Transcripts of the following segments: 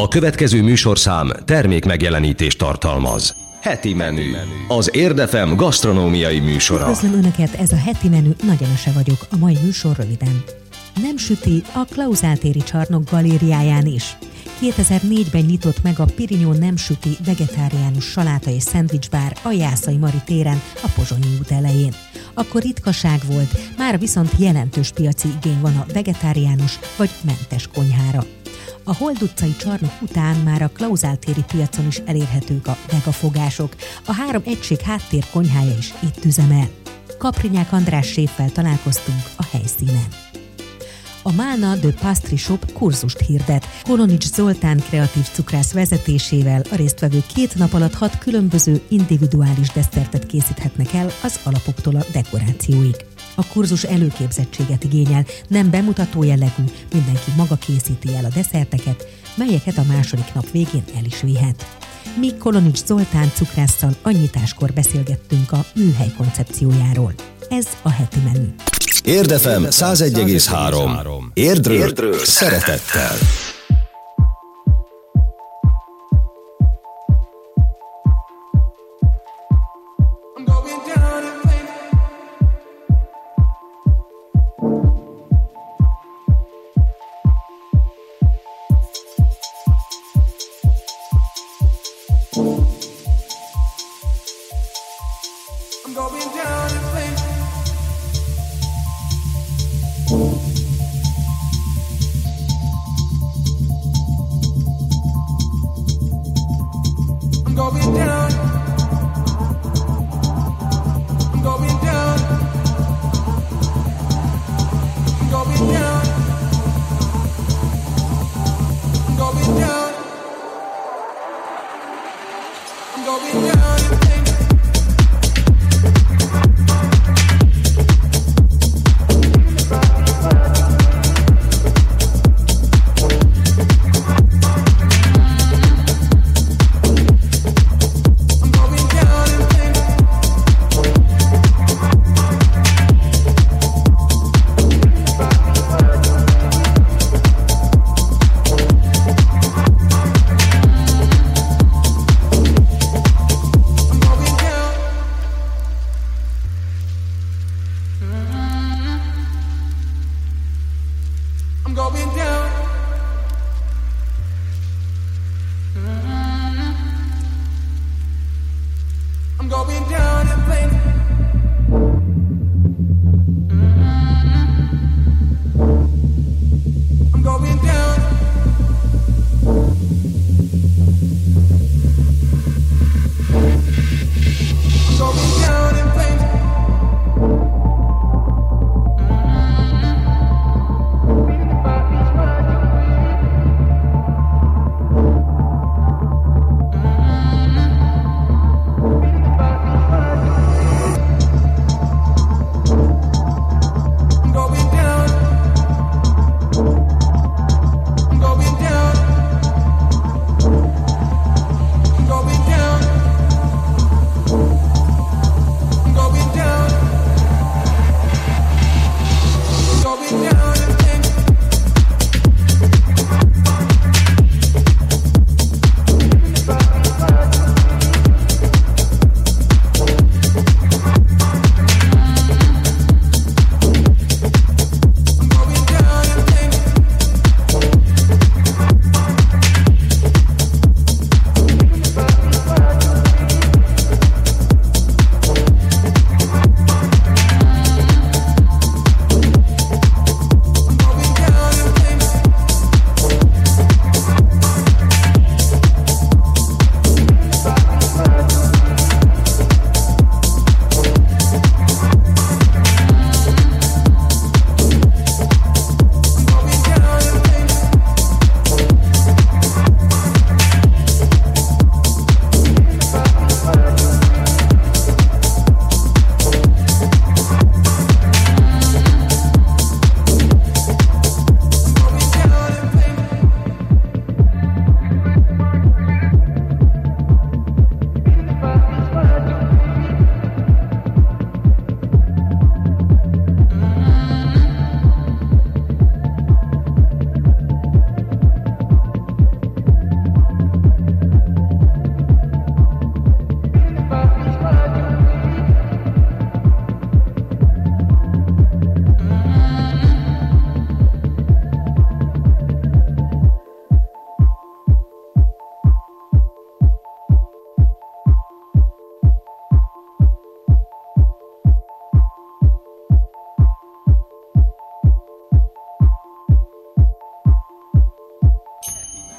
A következő műsorszám termék megjelenítést tartalmaz. Heti menü. Az Érdefem gasztronómiai műsora. Üdvözlöm Önöket, ez a heti menü, Nagy Emese vagyok, a mai műsor röviden. Nem süti a Klauzáltéri csarnok galériáján is. 2004-ben nyitott meg a Pirinyó Nem Süti vegetáriánus saláta és szendvicsbár a Jászai Mari téren, a Pozsonyi út elején. Akkor ritkaság volt, már viszont jelentős piaci igény van a vegetáriánus vagy mentes konyhára. A Hold utcai csarnok után már a Klauzáltéri piacon is elérhetők a vegafogások. A három egység háttér is itt üzemel. Kaprinyák András séffel találkoztunk a helyszínen. A Málna de Pastry Shop kurzust hirdet. Kolonics Zoltán kreatív cukrász vezetésével a résztvevők két nap alatt hat különböző individuális desszertet készíthetnek el az alapoktól a dekorációig. A kurzus előképzettséget igényel, nem bemutató jellegű, mindenki maga készíti el a desszerteket, melyeket a második nap végén el is vihet. Mi Kolonics Zoltán cukrásszal annyitáskor beszélgettünk a műhely koncepciójáról. Ez a heti menü. Érdefem 101,3. Érdről, Érdről szeretettel.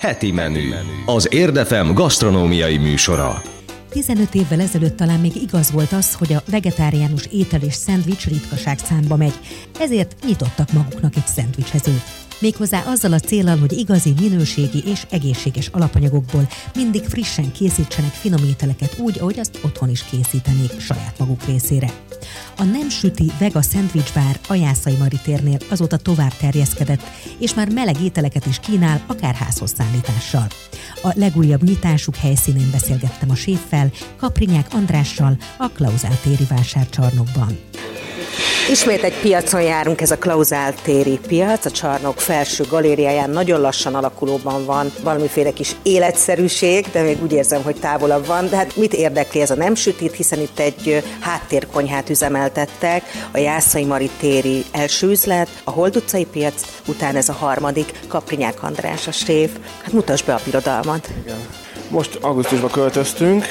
Heti menü. Az Érdefem gasztronómiai műsora. 15 évvel ezelőtt talán még igaz volt az, hogy a vegetáriánus étel és szendvics ritkaság számba megy, ezért nyitottak maguknak egy szendvicsezőt. Méghozzá azzal a célral, hogy igazi, minőségi és egészséges alapanyagokból mindig frissen készítsenek finom ételeket úgy, ahogy azt otthon is készítenék saját maguk részére. A nem süti vega szendvics bár a Jászai Mari térnél azóta tovább terjeszkedett, és már meleg ételeket is kínál, akár házhoz szállítással. A legújabb nyitásuk helyszínén beszélgettem a séffel, Kaprinyák Andrással a Klauzál téri vásárcsarnokban. Ismét egy piacon járunk, ez a Klauzál téri piac, a csarnok felső galériáján nagyon lassan alakulóban van valamiféle kis életszerűség, de még úgy érzem, hogy távolabb van. De hát mit érdekli ez a nem sütít, hiszen itt egy háttérkonyhát üzemeltettek, a Jászai Mari téri első üzlet, a Hold utcai piac, utána ez a harmadik, Kaprinyák András a séf. Hát mutasd be a birodalmat. Igen. Most augusztusban költöztünk,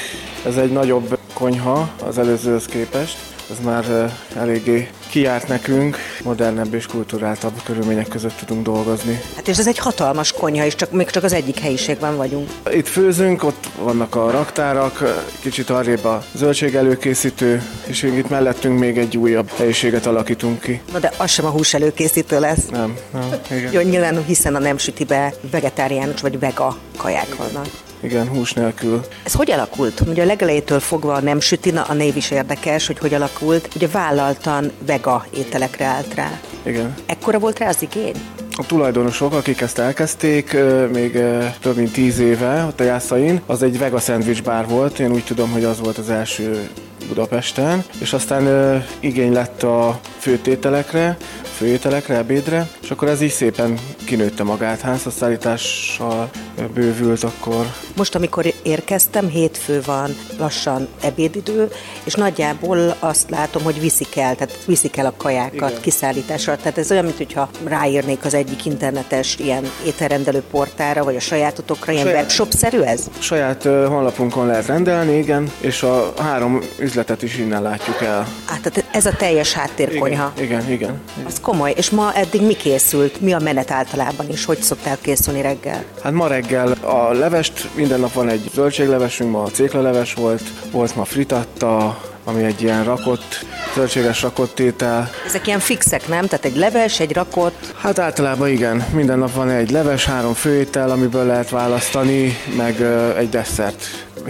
ez egy nagyobb konyha az előzőhöz képest ez már eléggé kiárt nekünk, modernebb és kulturáltabb körülmények között tudunk dolgozni. Hát és ez egy hatalmas konyha, és csak, még csak az egyik helyiségben vagyunk. Itt főzünk, ott vannak a raktárak, kicsit arrébb a zöldség előkészítő, és itt mellettünk még egy újabb helyiséget alakítunk ki. Na de az sem a hús előkészítő lesz. Nem, nem, igen. Jó, nyilván hiszen a nem sütibe vegetáriánus vagy vega kaják vannak. Igen, hús nélkül. Ez hogy alakult? Ugye a legelejétől fogva a nem sütina, a név is érdekes, hogy hogy alakult. Ugye vállaltan vega ételekre állt rá. Igen. Ekkora volt rá az igény? A tulajdonosok, akik ezt elkezdték még több mint tíz éve ott a Jászain, az egy vega szendvics bár volt. Én úgy tudom, hogy az volt az első Budapesten, és aztán igény lett a főtételekre, főételekre, ebédre, és akkor ez így szépen kinőtte magát házhozszállítással, bővült akkor. Most, amikor érkeztem, hétfő van, lassan ebédidő, és nagyjából azt látom, hogy viszik el, tehát viszik el a kajákat Igen. kiszállításra. Tehát ez olyan, mintha ráírnék az egyik internetes ilyen ételrendelő portára, vagy a sajátotokra, ilyen saját, webshop-szerű ez? Saját honlapunkon lehet rendelni, igen, és a három üzletet is innen látjuk el. Á, tehát ez a teljes háttérkonyha. Igen, igen, igen. Az komoly. És ma eddig mi készült? Mi a menet általában is? Hogy szoktál készülni reggel? Hát ma reggel a levest, minden nap van egy zöldséglevesünk, ma a céklaleves volt, volt ma fritatta, ami egy ilyen rakott, zöldséges rakott étel. Ezek ilyen fixek, nem? Tehát egy leves, egy rakott? Hát általában igen. Minden nap van egy leves, három főétel, amiből lehet választani, meg egy desszert.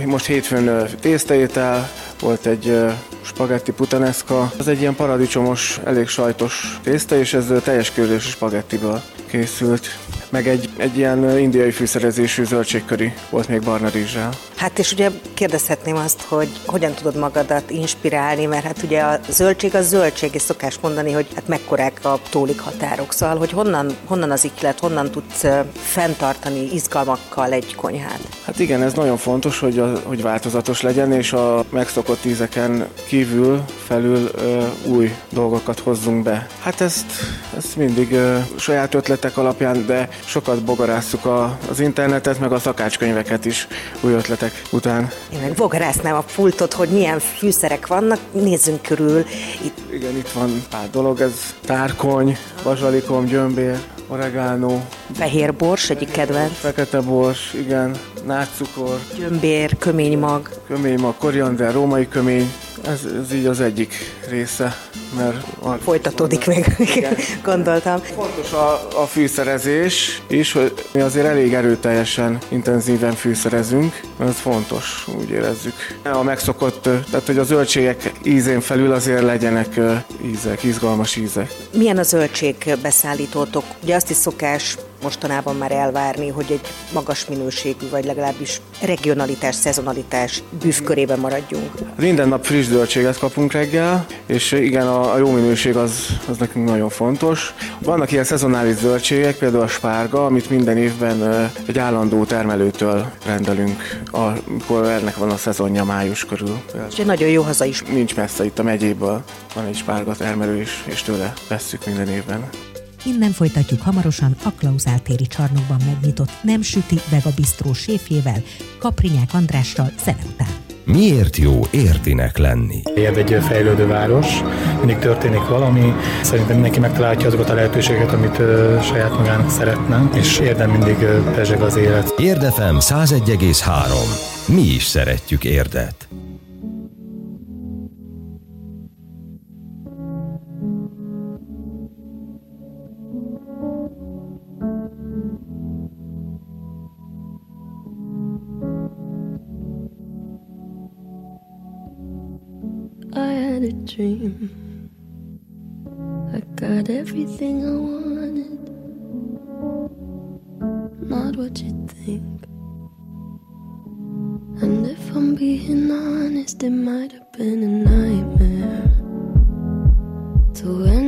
Most hétfőn tésztaétel, volt egy spagetti putanesca. Ez egy ilyen paradicsomos, elég sajtos tészta, és ez teljes körzés spagettiből készült meg egy, egy ilyen indiai fűszerezésű zöldségköri volt még barna rizssel. Hát és ugye kérdezhetném azt, hogy hogyan tudod magadat inspirálni, mert hát ugye a zöldség az zöldség, és szokás mondani, hogy hát mekkorák a tólik határok, szóval hogy honnan, honnan az iklet, honnan tudsz fenntartani izgalmakkal egy konyhát? Hát igen, ez nagyon fontos, hogy, a, hogy változatos legyen, és a megszokott ízeken kívül, felül ö, új dolgokat hozzunk be. Hát ezt, ezt mindig ö, saját ötletek alapján, de sokat bogarásszuk a, az internetet, meg a szakácskönyveket is új ötletek után. Én meg bogarásznám a pultot, hogy milyen fűszerek vannak, nézzünk körül. Itt... Igen, itt van pár dolog, ez tárkony, bazsalikom, gyömbér, oregano. Fehér bors, egyik kedvenc. Fekete bors, igen, nátszukor. Gyömbér, köménymag. Köménymag, koriander, római kömény. Ez, ez így az egyik része, mert... Folytatódik van, még, igen. gondoltam. Fontos a, a fűszerezés is, hogy mi azért elég erőteljesen, intenzíven fűszerezünk, ez fontos, úgy érezzük. A megszokott, tehát hogy a zöldségek ízén felül azért legyenek ízek, izgalmas ízek. Milyen a zöldség beszállítótok? Ugye azt is szokás mostanában már elvárni, hogy egy magas minőségű, vagy legalábbis regionalitás, szezonalitás bűvkörében maradjunk. Minden nap friss zöldséget kapunk reggel, és igen, a, a jó minőség az, az nekünk nagyon fontos. Vannak ilyen szezonális zöldségek, például a spárga, amit minden évben egy állandó termelőtől rendelünk, amikor ennek van a szezonja május körül. És egy nagyon jó haza is. Nincs messze itt a megyéből, van egy spárga termelő is, és tőle vesszük minden évben. Innen folytatjuk hamarosan a Klauzál téri csarnokban megnyitott Nem süti Vega Bistró séfjével, Kaprinyák Andrással zene után. Miért jó értinek lenni? Érd egy fejlődő város, mindig történik valami, szerintem mindenki megtalálja azokat a lehetőségeket, amit ö, saját magának szeretne, és érdem mindig pezseg az élet. Érdefem 101,3. Mi is szeretjük érdet. Dream. I got everything I wanted, not what you think. And if I'm being honest, it might have been a nightmare to anyone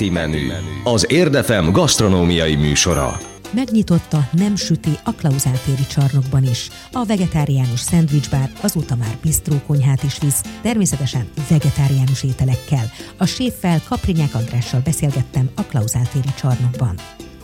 Heti menü. Az Érdefem gasztronómiai műsora. Megnyitotta Nem Süti a Klauzáltéri csarnokban is. A vegetáriánus szendvicsbár azóta már bisztrókonyhát is visz, természetesen vegetáriánus ételekkel. A séffel Kaprinyák Andrással beszélgettem a Klauzáltéri csarnokban.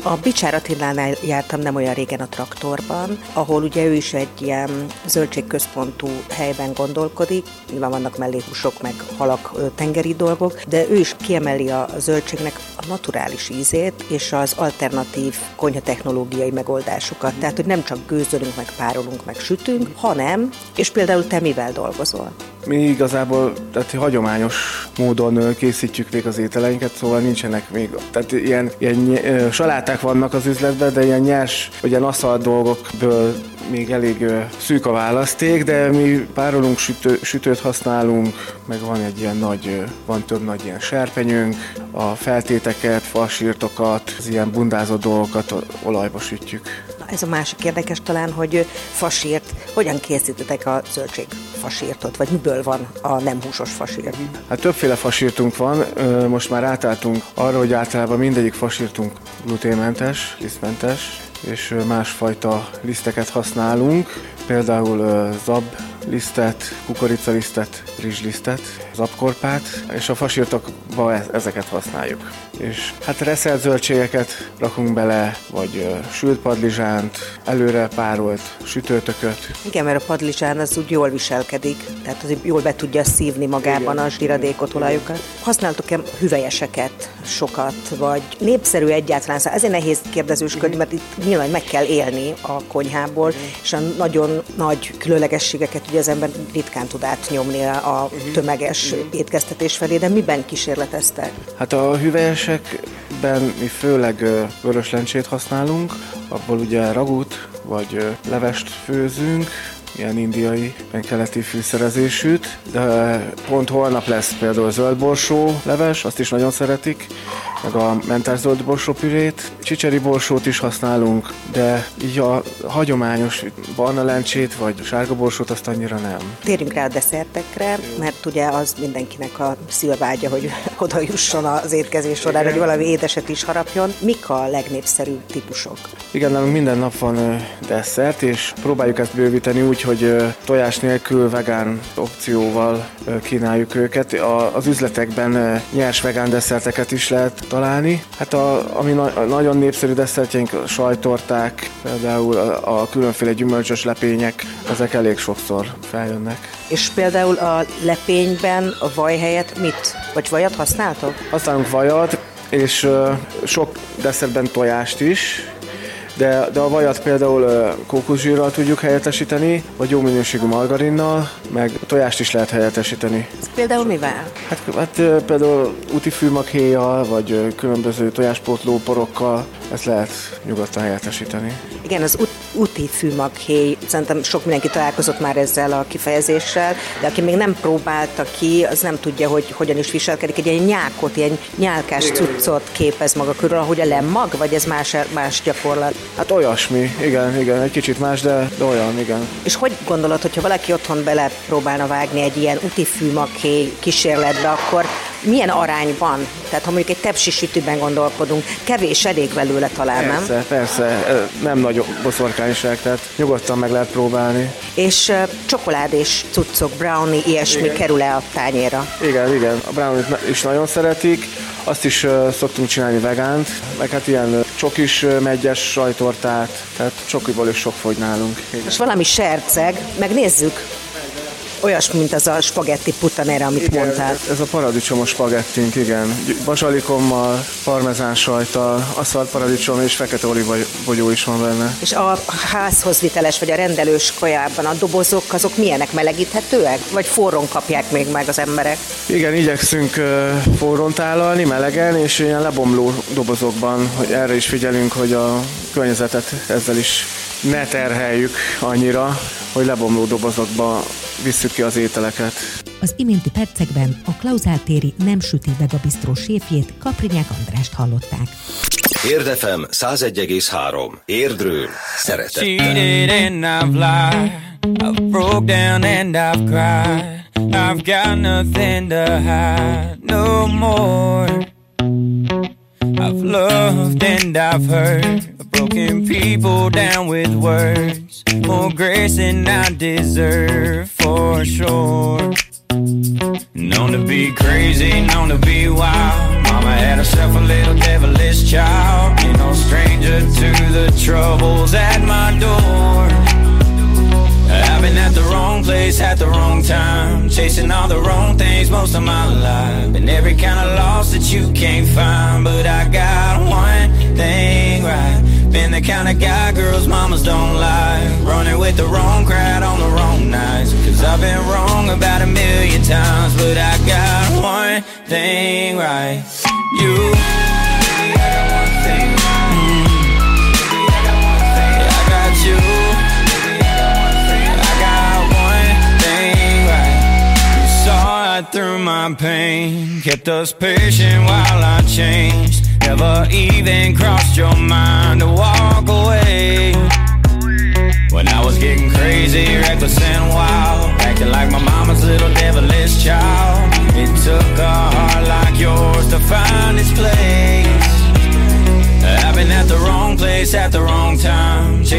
A Bicsár Attilánál jártam nem olyan régen a traktorban, ahol ugye ő is egy ilyen zöldségközpontú helyben gondolkodik, nyilván vannak mellé húsok, meg halak, tengeri dolgok, de ő is kiemeli a zöldségnek a naturális ízét és az alternatív konyhatechnológiai megoldásokat. Tehát, hogy nem csak gőzölünk, meg párolunk, meg sütünk, hanem, és például te mivel dolgozol? Mi igazából tehát hagyományos módon készítjük még az ételeinket, szóval nincsenek még, tehát ilyen, ilyen saláták vannak az üzletben, de ilyen nyers, ilyen aszalt dolgokból még elég szűk a választék, de mi párolunk, sütő, sütőt használunk, meg van egy ilyen nagy, van több nagy ilyen serpenyőnk, a feltéteket, fasírtokat, az ilyen bundázott dolgokat olajba sütjük. Ez a másik érdekes talán, hogy fasírt, hogyan készítetek a zöldség fasírtot, vagy miből van a nem húsos fasírt? Hát többféle fasírtunk van, most már átálltunk arra, hogy általában mindegyik fasírtunk gluténmentes, lisztmentes, és másfajta liszteket használunk, például zab lisztet, kukoricalisztet, rizslisztet, zapkorpát, és a fasírtokba e- ezeket használjuk. És hát reszelt zöldségeket rakunk bele, vagy sült padlizsánt, előre párolt sütőtököt. Igen, mert a padlizsán az úgy jól viselkedik, tehát az jól be tudja szívni magában Igen. a zsíradékot, olajukat. Használtok-e hüvelyeseket sokat, vagy népszerű egyáltalán? Szóval ezért nehéz kérdezősködni, mert itt nyilván meg kell élni a konyhából, és a nagyon nagy különlegességeket ugye az ember ritkán tud átnyomni a tömeges étkeztetés felé, de miben kísérleteztek? Hát a hüvelyesekben mi főleg vörös lencsét használunk, abból ugye ragút vagy levest főzünk, ilyen indiai, ilyen keleti fűszerezésűt, de pont holnap lesz például zöldborsó leves, azt is nagyon szeretik, meg a mentás zöld borsópürét. Csicseri borsót is használunk, de így a hagyományos barna lencsét vagy sárga borsót azt annyira nem. Térjünk rá a desszertekre, mert ugye az mindenkinek a szilvágya, hogy oda jusson az étkezés során, hogy valami édeset is harapjon. Mik a legnépszerűbb típusok? Igen, nálunk minden nap van desszert, és próbáljuk ezt bővíteni úgy, hogy tojás nélkül vegán opcióval kínáljuk őket. Az üzletekben nyers vegán desszerteket is lehet találni. Hát a, ami na, a nagyon népszerű desszertjeink, a sajtorták, például a, a különféle gyümölcsös lepények, ezek elég sokszor feljönnek. És például a lepényben a vaj helyett mit? Vagy vajat használtok? Használunk vajat, és sok desszertben tojást is, de, de a vajat például kókuszsírral tudjuk helyettesíteni, vagy jó minőségű margarinnal, meg tojást is lehet helyettesíteni. Ez például mivel? Hát, hát például úti fűmaghéjjal, vagy különböző tojáspótló porokkal, ezt lehet nyugodtan helyettesíteni. Igen, az ut- úti fűmaghéj, szerintem sok mindenki találkozott már ezzel a kifejezéssel, de aki még nem próbálta ki, az nem tudja, hogy hogyan is viselkedik. Egy ilyen nyákot, ilyen nyálkás cuccot képez maga körül, ahogy a lemmag, vagy ez más, más gyakorlat? Hát olyasmi, igen, igen, egy kicsit más, de, de olyan, igen. És hogy gondolod, hogyha valaki otthon bele próbálna vágni egy ilyen úti fűmaghéj kísérletbe, akkor milyen arányban? Tehát ha mondjuk egy tepsi sütőben gondolkodunk, kevés elég belőle talán, persze, nem? Persze, nem nagy boszorkányság, tehát nyugodtan meg lehet próbálni. És uh, csokoládés cuccok, brownie, ilyesmi igen. kerül-e a tányéra? Igen, igen, a brownie is nagyon szeretik, azt is uh, szoktunk csinálni vegánt, meg hát ilyen uh, csokis uh, megyes sajtortát, tehát csokiból is sok fogy nálunk. Igen. Most valami serceg, megnézzük olyas, mint az a spagetti putanera, amit igen, mondtál. Ez a paradicsomos spagettink, igen. Bazsalikommal, parmezán sajttal, aszalt paradicsom és fekete olivabogyó is van benne. És a házhoz viteles vagy a rendelős kajában a dobozok, azok milyenek melegíthetőek? Vagy forrón kapják még meg az emberek? Igen, igyekszünk forrón tálalni, melegen, és ilyen lebomló dobozokban, hogy erre is figyelünk, hogy a környezetet ezzel is ne terheljük annyira, hogy lebomló dobozokba visszük ki az ételeket. Az iménti percekben a Klauzáltéri nem süti vegabisztró séfjét Kaprinyák Andrást hallották. Érdefem 101,3. Érdről szeretettel. I've broke down and I've cried. I've got nothing to hide no more. I've loved and I've hurt. Broken people down with words. More grace than I deserve for sure. Known to be crazy, known to be wild. Mama had herself a little devilish child. Ain't no stranger to the troubles at my door been at the wrong place at the wrong time. Chasing all the wrong things most of my life. Been every kind of loss that you can't find. But I got one thing right. Been the kind of guy girls mamas don't like. Running with the wrong crowd on the wrong nights. Cause I've been wrong about a million times. But I got one thing right. You my pain, kept us patient while I changed. Never even crossed your mind to walk away. When I was getting crazy, reckless and wild, acting like my mama's little devilish child.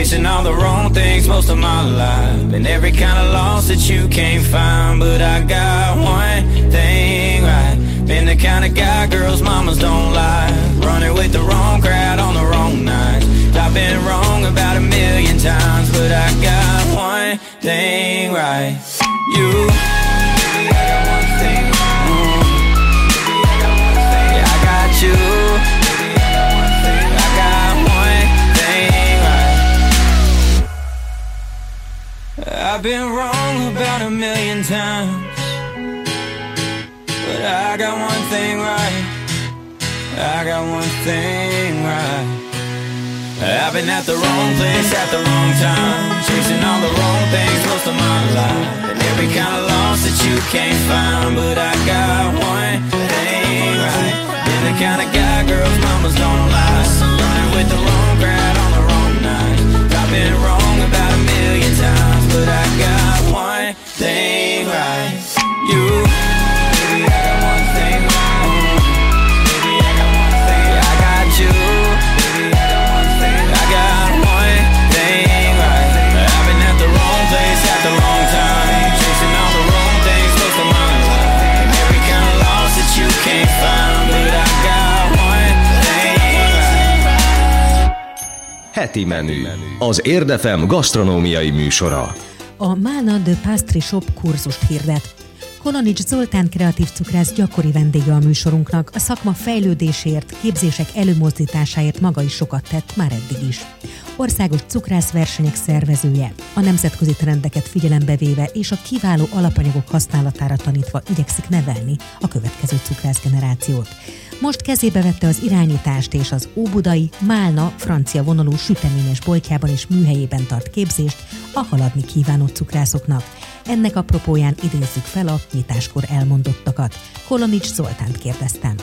Chasing all the wrong things most of my life. Been every kind of loss that you can't find, but I got one thing right. Been the kind of guy girls mamas don't like, running with the wrong crowd on the wrong night. I've been wrong about a million times, but I got one thing right. You. I've been wrong about a million times, but I got one thing right. I got one thing right. I've been at the wrong place at the wrong time, chasing all the wrong things most of my life, and every kind of loss that you can't find. But I got one thing right. Been the kind of guy girls mamas don't like, running with the wrong crowd on the wrong night. I've been wrong about a million times, but I got one thing right. Heti menü. Az Érdefem gasztronómiai műsora. A Málna de Pastry Shop kurzust hirdet. Kolonics Zoltán kreatív cukrász gyakori vendége a műsorunknak, a szakma fejlődéséért, képzések előmozdításáért maga is sokat tett már eddig is. Országos cukrászversenyek szervezője, a nemzetközi trendeket figyelembe véve és a kiváló alapanyagok használatára tanítva igyekszik nevelni a következő cukrászgenerációt. Most kezébe vette az irányítást és az Óbudai Málna francia vonalú süteményes boltjában és műhelyében tart képzést a haladni kívánó cukrászoknak. Ennek apropóján idézzük fel a nyitáskor elmondottakat. Kolonics Zoltánt kérdeztem.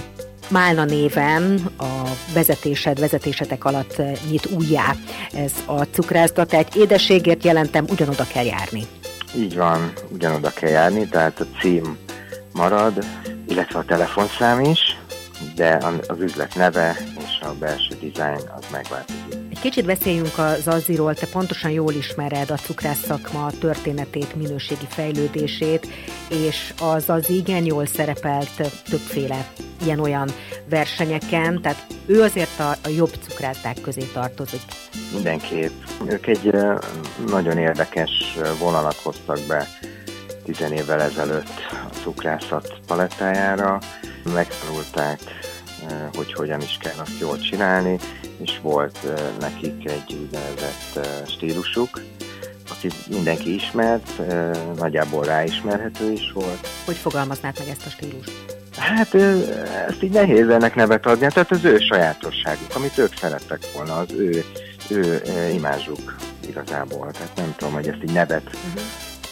Málna néven a vezetésed, vezetésetek alatt nyit újjá ez a cukrászda, tehát édességért jelentem, ugyanoda kell járni. Így van, ugyanoda kell járni, tehát a cím marad, illetve a telefonszám is, de az üzlet neve és a belső dizájn az megváltozik. Kicsit beszéljünk a Zazziról, te pontosan jól ismered a cukrász szakma történetét, minőségi fejlődését, és a Zazzi igen jól szerepelt többféle ilyen-olyan versenyeken, tehát ő azért a, a jobb cukrászták közé tartozik. Mindenképp. Ők egy nagyon érdekes vonalat hoztak be tizen évvel ezelőtt a cukrászat palettájára. Megtanulták, hogy hogyan is kell azt jól csinálni, és volt ö, nekik egy úgynevezett ö, stílusuk, akit mindenki ismert, nagyjából ráismerhető is volt. Hogy fogalmaznád meg ezt a stílust? Hát ezt így nehéz ennek nevet adni, tehát az ő sajátosságuk, amit ők szerettek volna, az ő, ő imázsuk igazából. Tehát nem tudom, hogy ezt így nevet Uh-huh.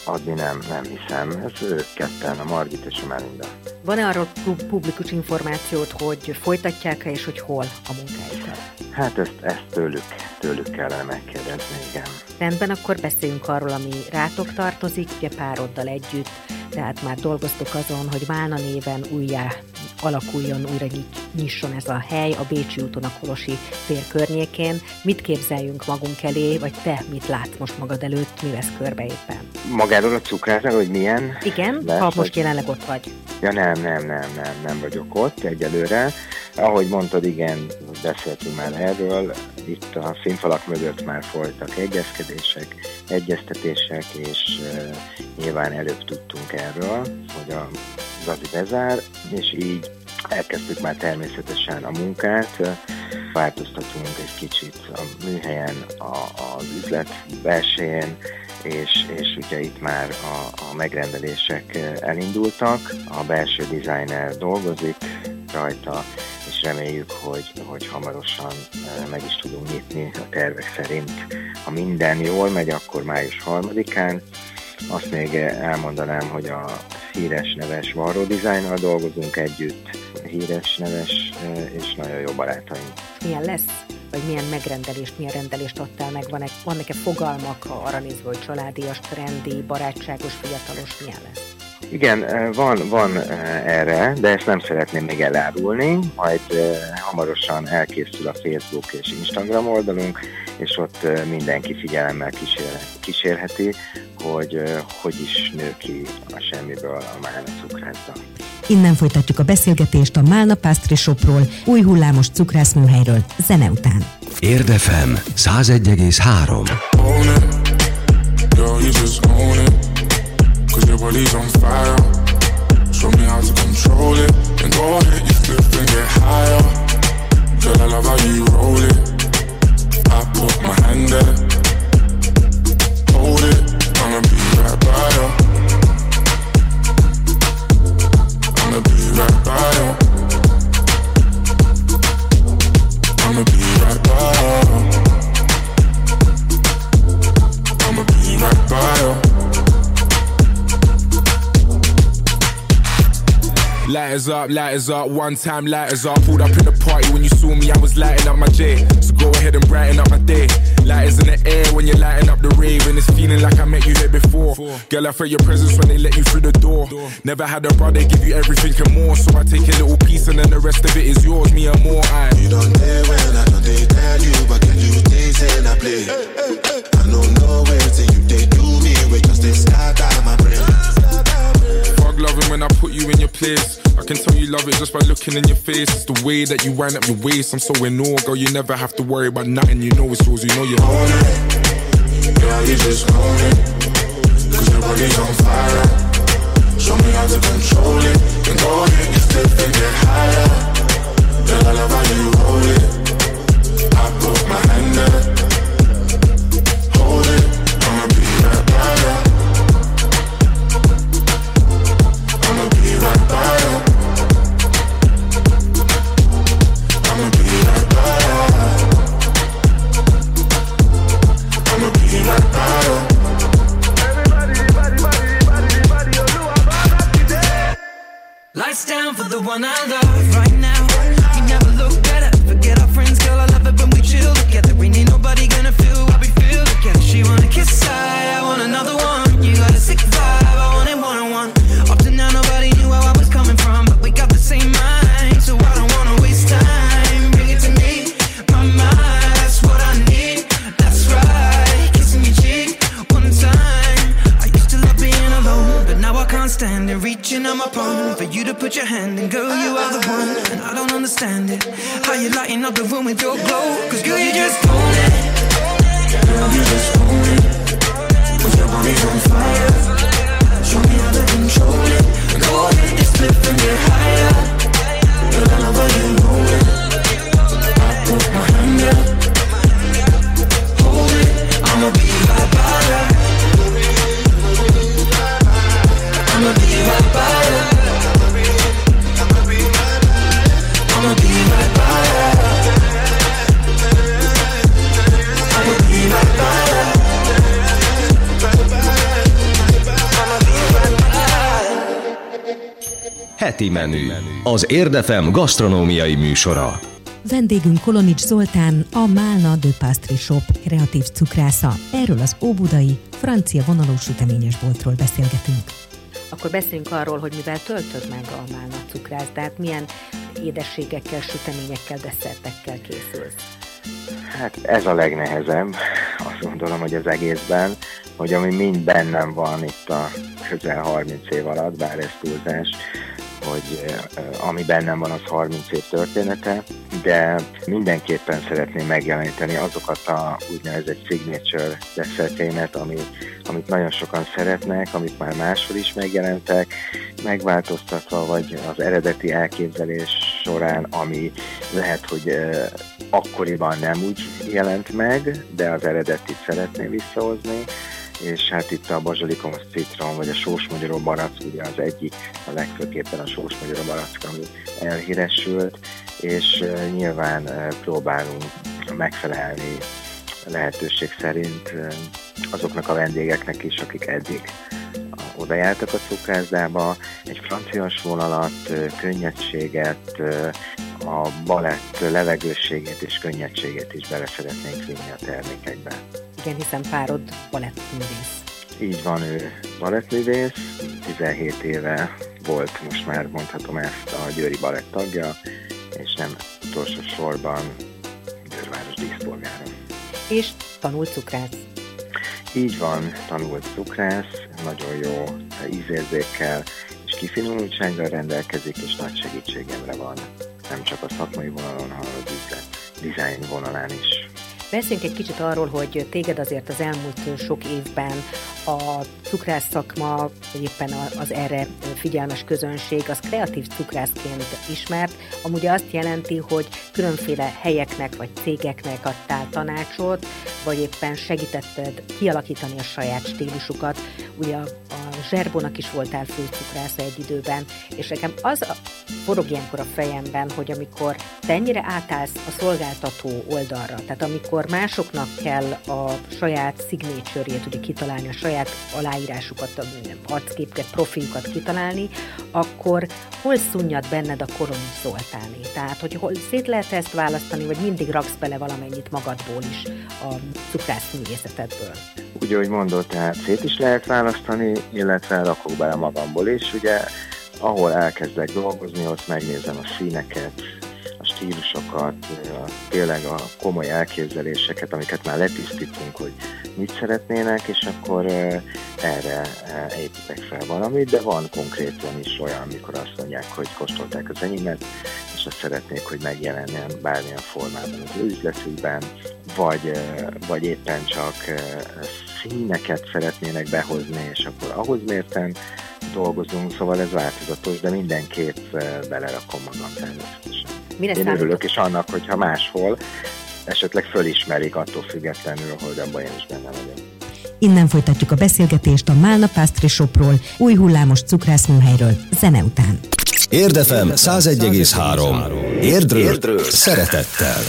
adni nem, nem hiszem. Ez ők ketten, a Margit és a Melinda. Van-e arról pu- publikus információt, hogy folytatják-e és hogy hol a munkájukat? Hát ezt, ezt tőlük, tőlük kellene megkérdezni, igen. Rendben, akkor beszéljünk arról, ami rátok tartozik, ugye pároddal együtt, tehát már dolgoztok azon, hogy Málna néven újjá alakuljon, újra nyisson ez a hely a Bécsi úton, a Kolosi tér környékén. Mit képzeljünk magunk elé, vagy te mit látsz most magad előtt, mi vesz körbe éppen? Magáról a cukrászról, hogy milyen? Igen, Lesz, ha most vagy- jelenleg ott vagy. Ja nem, nem, nem, nem, nem vagyok ott egyelőre. Ahogy mondtad, igen, beszéltünk már erről, itt a színfalak mögött már folytak egyezkedések, egyeztetések, és uh, nyilván előbb tudtunk erről, hogy a Zazi bezár, és így elkezdtük már természetesen a munkát, változtatunk egy kicsit a műhelyen, a, az üzlet belsején, és, és ugye itt már a, a megrendelések elindultak, a belső designer dolgozik, rajta, és reméljük, hogy, hogy hamarosan meg is tudunk nyitni a tervek szerint. Ha minden jól megy, akkor május harmadikán. Azt még elmondanám, hogy a híres neves Varro Designnal dolgozunk együtt, híres neves és nagyon jó barátaink. Milyen lesz? Vagy milyen megrendelést, milyen rendelést adtál meg? Van-e, vannak-e fogalmak arra nézve, hogy családias, trendi, barátságos, fiatalos, milyen lesz? Igen, van, van erre, de ezt nem szeretném még elárulni, majd hamarosan elkészül a Facebook és Instagram oldalunk, és ott mindenki figyelemmel kísér, kísérheti, hogy hogy is nő ki a semmiből a Málna cukrászda. Innen folytatjuk a beszélgetést a Málna Pastry Shopról, új hullámos cukrásznőhelyről, zene után. Érdefem 101,3 Cause your body's on fire. Show me how to control it. Then go ahead, you flip and get higher. Girl, I love how you roll it. I put my hand there. Lighters up, lighters up, one time lighters up. Pulled up in the party when you saw me, I was lighting up my J. So go ahead and brighten up my day. Lighters in the air when you're lighting up the rave, and it's feeling like I met you here before. Girl, I felt your presence when they let you through the door. Never had a brother give you everything and more, so I take a little piece and then the rest of it is yours, me and more. I. You don't dare when I don't they tell you, but can you taste and I play? I don't know where till you they do me, we just they out my loving when I put you in your place. I can tell you love it just by looking in your face. It's the way that you wind up your waist. I'm so in awe, girl. You never have to worry about nothing. You know it's yours. You know you own it. You just own it. Cause your body's on fire. Show me how to control it. Then go ahead, and get higher. Girl, I love how you hold it. I put my hand there. The one I love right Heti menü. Az Érdefem gasztronómiai műsora. Vendégünk Kolonics Zoltán, a Málna de Pastry Shop kreatív cukrásza. Erről az óbudai, francia vonalú süteményes boltról beszélgetünk. Akkor beszéljünk arról, hogy mivel töltöd meg a málna cukrászdát, milyen édességekkel, süteményekkel, desszertekkel készülsz. Hát ez a legnehezebb, azt gondolom, hogy az egészben, hogy ami mind bennem van itt a közel 30 év alatt, bár ez túlzás, hogy eh, ami bennem van, az 30 év története, de mindenképpen szeretném megjeleníteni azokat a úgynevezett signature desszertjeimet, ami, amit nagyon sokan szeretnek, amit már máshol is megjelentek, megváltoztatva, vagy az eredeti elképzelés során, ami lehet, hogy eh, akkoriban nem úgy jelent meg, de az eredetit szeretném visszahozni, és hát itt a bazsalikom citrom, vagy a sósmagyarom barack, ugye az egyik, a legfőképpen a sósmagyarom barack, ami elhíresült, és nyilván próbálunk megfelelni lehetőség szerint azoknak a vendégeknek is, akik eddig oda jártak a cukrászdába, egy francias vonalat, könnyedséget, a balett levegősségét és könnyedségét is bele szeretnénk vinni a termékekbe. Igen, hiszen párod balettművész. Így van, ő balettművész, 17 éve volt, most már mondhatom ezt, a Győri Balett tagja, és nem utolsó sorban Győrváros díszpolgára. És tanult cukrász. Így van, tanult cukrász, nagyon jó ízérzékkel és kifinomultsággal rendelkezik, és nagy segítségemre van, nem csak a szakmai vonalon, hanem üzlet design vonalán is. Beszéljünk egy kicsit arról, hogy téged azért az elmúlt sok évben a cukrász szakma, vagy éppen az erre figyelmes közönség, az kreatív cukrászként ismert, amúgy azt jelenti, hogy különféle helyeknek vagy cégeknek adtál tanácsot, vagy éppen segítetted kialakítani a saját stílusukat. Ugye a, a Zserbónak is voltál főcukrásza egy időben, és nekem az forog ilyenkor a fejemben, hogy amikor te ennyire átállsz a szolgáltató oldalra, tehát amikor másoknak kell a saját signature-jét ugye kitalálni, a saját aláírásukat, arcképket, profiljukat kitalálni, akkor hol szunnyad benned a Kolonics Zoltáné? Tehát, hogy hol szét lehet ezt választani, vagy mindig raksz bele valamennyit magadból is a cukrász művészetedből? Úgy, ahogy mondod, tehát szét is lehet választani, illetve rakok bele magamból is, ugye ahol elkezdek dolgozni, ott megnézem a színeket, stílusokat, tényleg a komoly elképzeléseket, amiket már letisztítunk, hogy mit szeretnének, és akkor erre építek fel valamit, de van konkrétan is olyan, amikor azt mondják, hogy kóstolták az enyémet, és azt szeretnék, hogy megjelenjen bármilyen formában az üzletükben, vagy, vagy éppen csak színeket szeretnének behozni, és akkor ahhoz mérten dolgozunk, szóval ez változatos, de mindenképp belerakom magam természetesen. Mire Én örülök is annak, hogyha máshol esetleg fölismerik attól függetlenül, hogy abban én is benne vagyok. Innen folytatjuk a beszélgetést a Málna Pastry Shopról, új hullámos cukrászműhelyről, zene után. Érdefem 101,3. Érdről, Érdről szeretettel.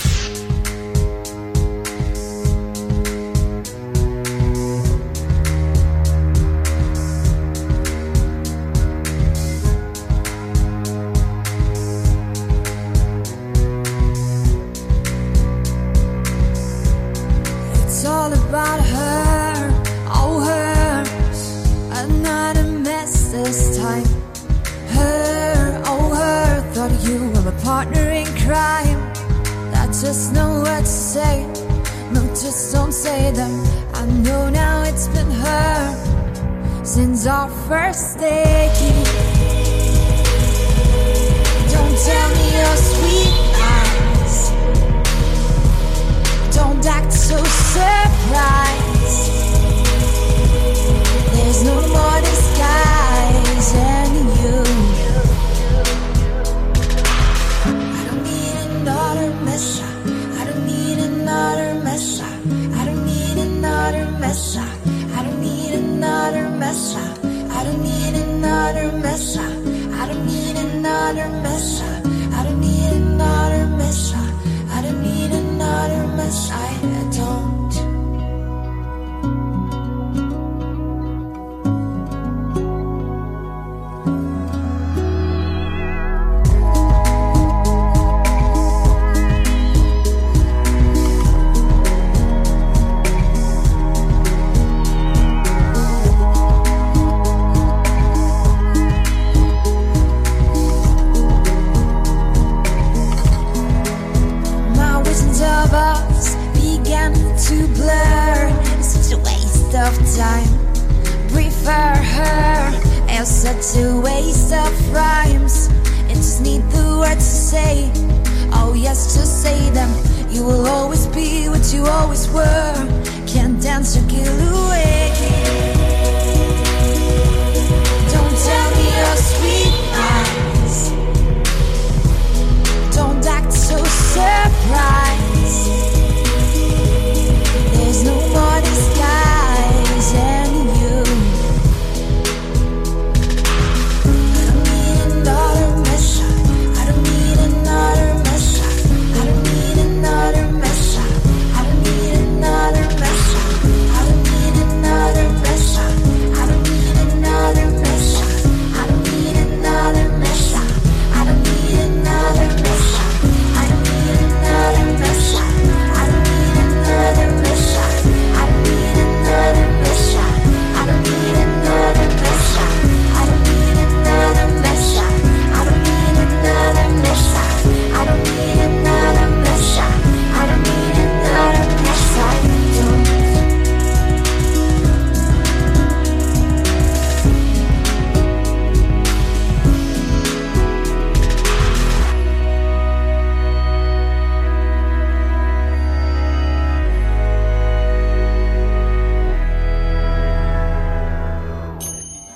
since our first day. Don't tell me your sweet eyes. Don't act so surprised. remember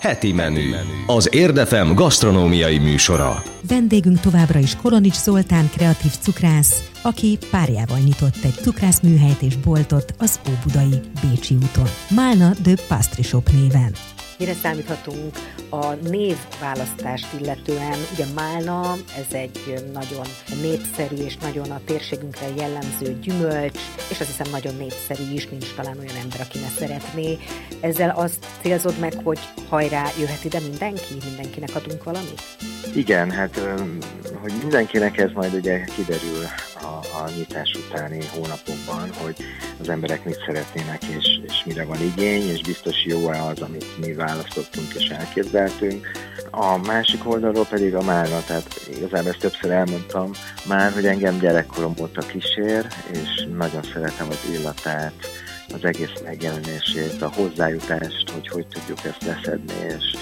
Heti menü. Az Érdefem gasztronómiai műsora. Vendégünk továbbra is Kolonics Zoltán kreatív cukrász, aki párjával nyitott egy cukrászműhelyt és boltot az Óbudai Bécsi úton. Málna de Pastry Shop néven. Mire számíthatunk a névválasztást illetően? Ugye Málna, ez egy nagyon népszerű és nagyon a térségünkre jellemző gyümölcs, és azt hiszem nagyon népszerű is, nincs talán olyan ember, aki ne szeretné. Ezzel azt célzod meg, hogy hajrá, jöhet ide mindenki? Mindenkinek adunk valamit? Igen, hát hogy mindenkinek ez majd ugye kiderül a, a nyitás utáni hónapokban, hogy az emberek mit szeretnének és, és mire van igény, és biztos jó-e az, amit mi választottunk és elképzeltünk. A másik oldalról pedig a málna, tehát igazából ezt többször elmondtam már, hogy engem gyerekkorom óta kísér, és nagyon szeretem az illatát, az egész megjelenését, a hozzájutást, hogy hogy tudjuk ezt leszedni, és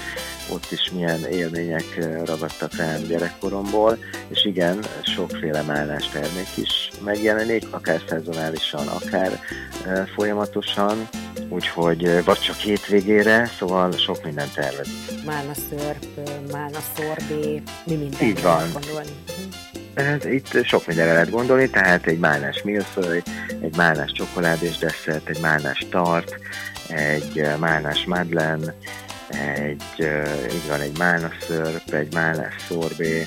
ott is milyen élmények ragadtak rám gyerekkoromból, és igen, sokféle mállás termék is megjelenik, akár szezonálisan, akár folyamatosan, úgyhogy vagy csak hétvégére, szóval sok mindent tervez. Málna szörp, málna szorbé, mi minden Így van. gondolni. Hát itt sok mindenre lehet gondolni, tehát egy málnás milföly, egy málnás csokoládés desszert, egy málnás tart, egy málnás madlen, egy, így van, egy málna szörp, egy málnás szorbé,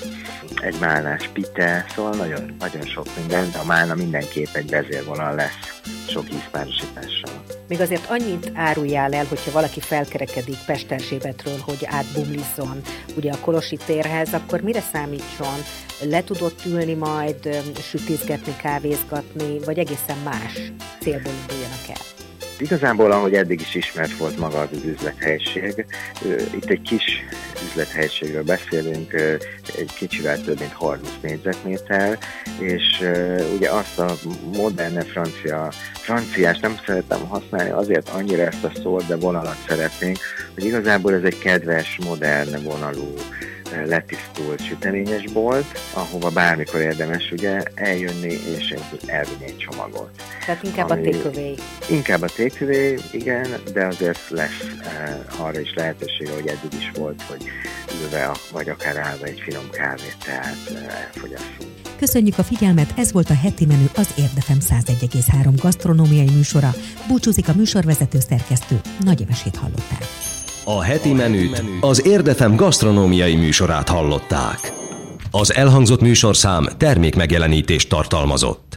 egy málnás pite, szóval nagyon, nagyon sok minden, de a málna mindenképp egy vezérvonal lesz sok ízpárosítással. Még azért annyit áruljál el, hogyha valaki felkerekedik Pesterzsébetről, hogy átbumlizzon ugye a Kolosi térhez, akkor mire számítson? Le tudott ülni majd, sütizgetni, kávézgatni, vagy egészen más célból induljanak el? Igazából, ahogy eddig is ismert volt maga az, az üzlethelyiség, itt egy kis üzlethelyiségről beszélünk, egy kicsivel több mint 30 négyzetméter, és ugye azt a moderne francia, franciás nem szeretem használni, azért annyira ezt a szót, de vonalat szeretnénk, hogy igazából ez egy kedves, modern vonalú letisztult süteményes bolt, ahova bármikor érdemes ugye eljönni és elvinni egy csomagot. Tehát inkább ami, a takeaway. Inkább a takeaway, igen, de azért lesz uh, arra is lehetősége, hogy eddig is volt, hogy ülve vagy akár állva egy finom kávét, tehát uh, elfogyasszunk. Köszönjük a figyelmet, ez volt a heti menü az Érdefem 101,3 gasztronómiai műsora. Búcsúzik a műsorvezető szerkesztő, Nagy Evesét hallották. A heti menüt az Érdefem gasztronómiai műsorát hallották. Az elhangzott műsorszám termék megjelenítést tartalmazott.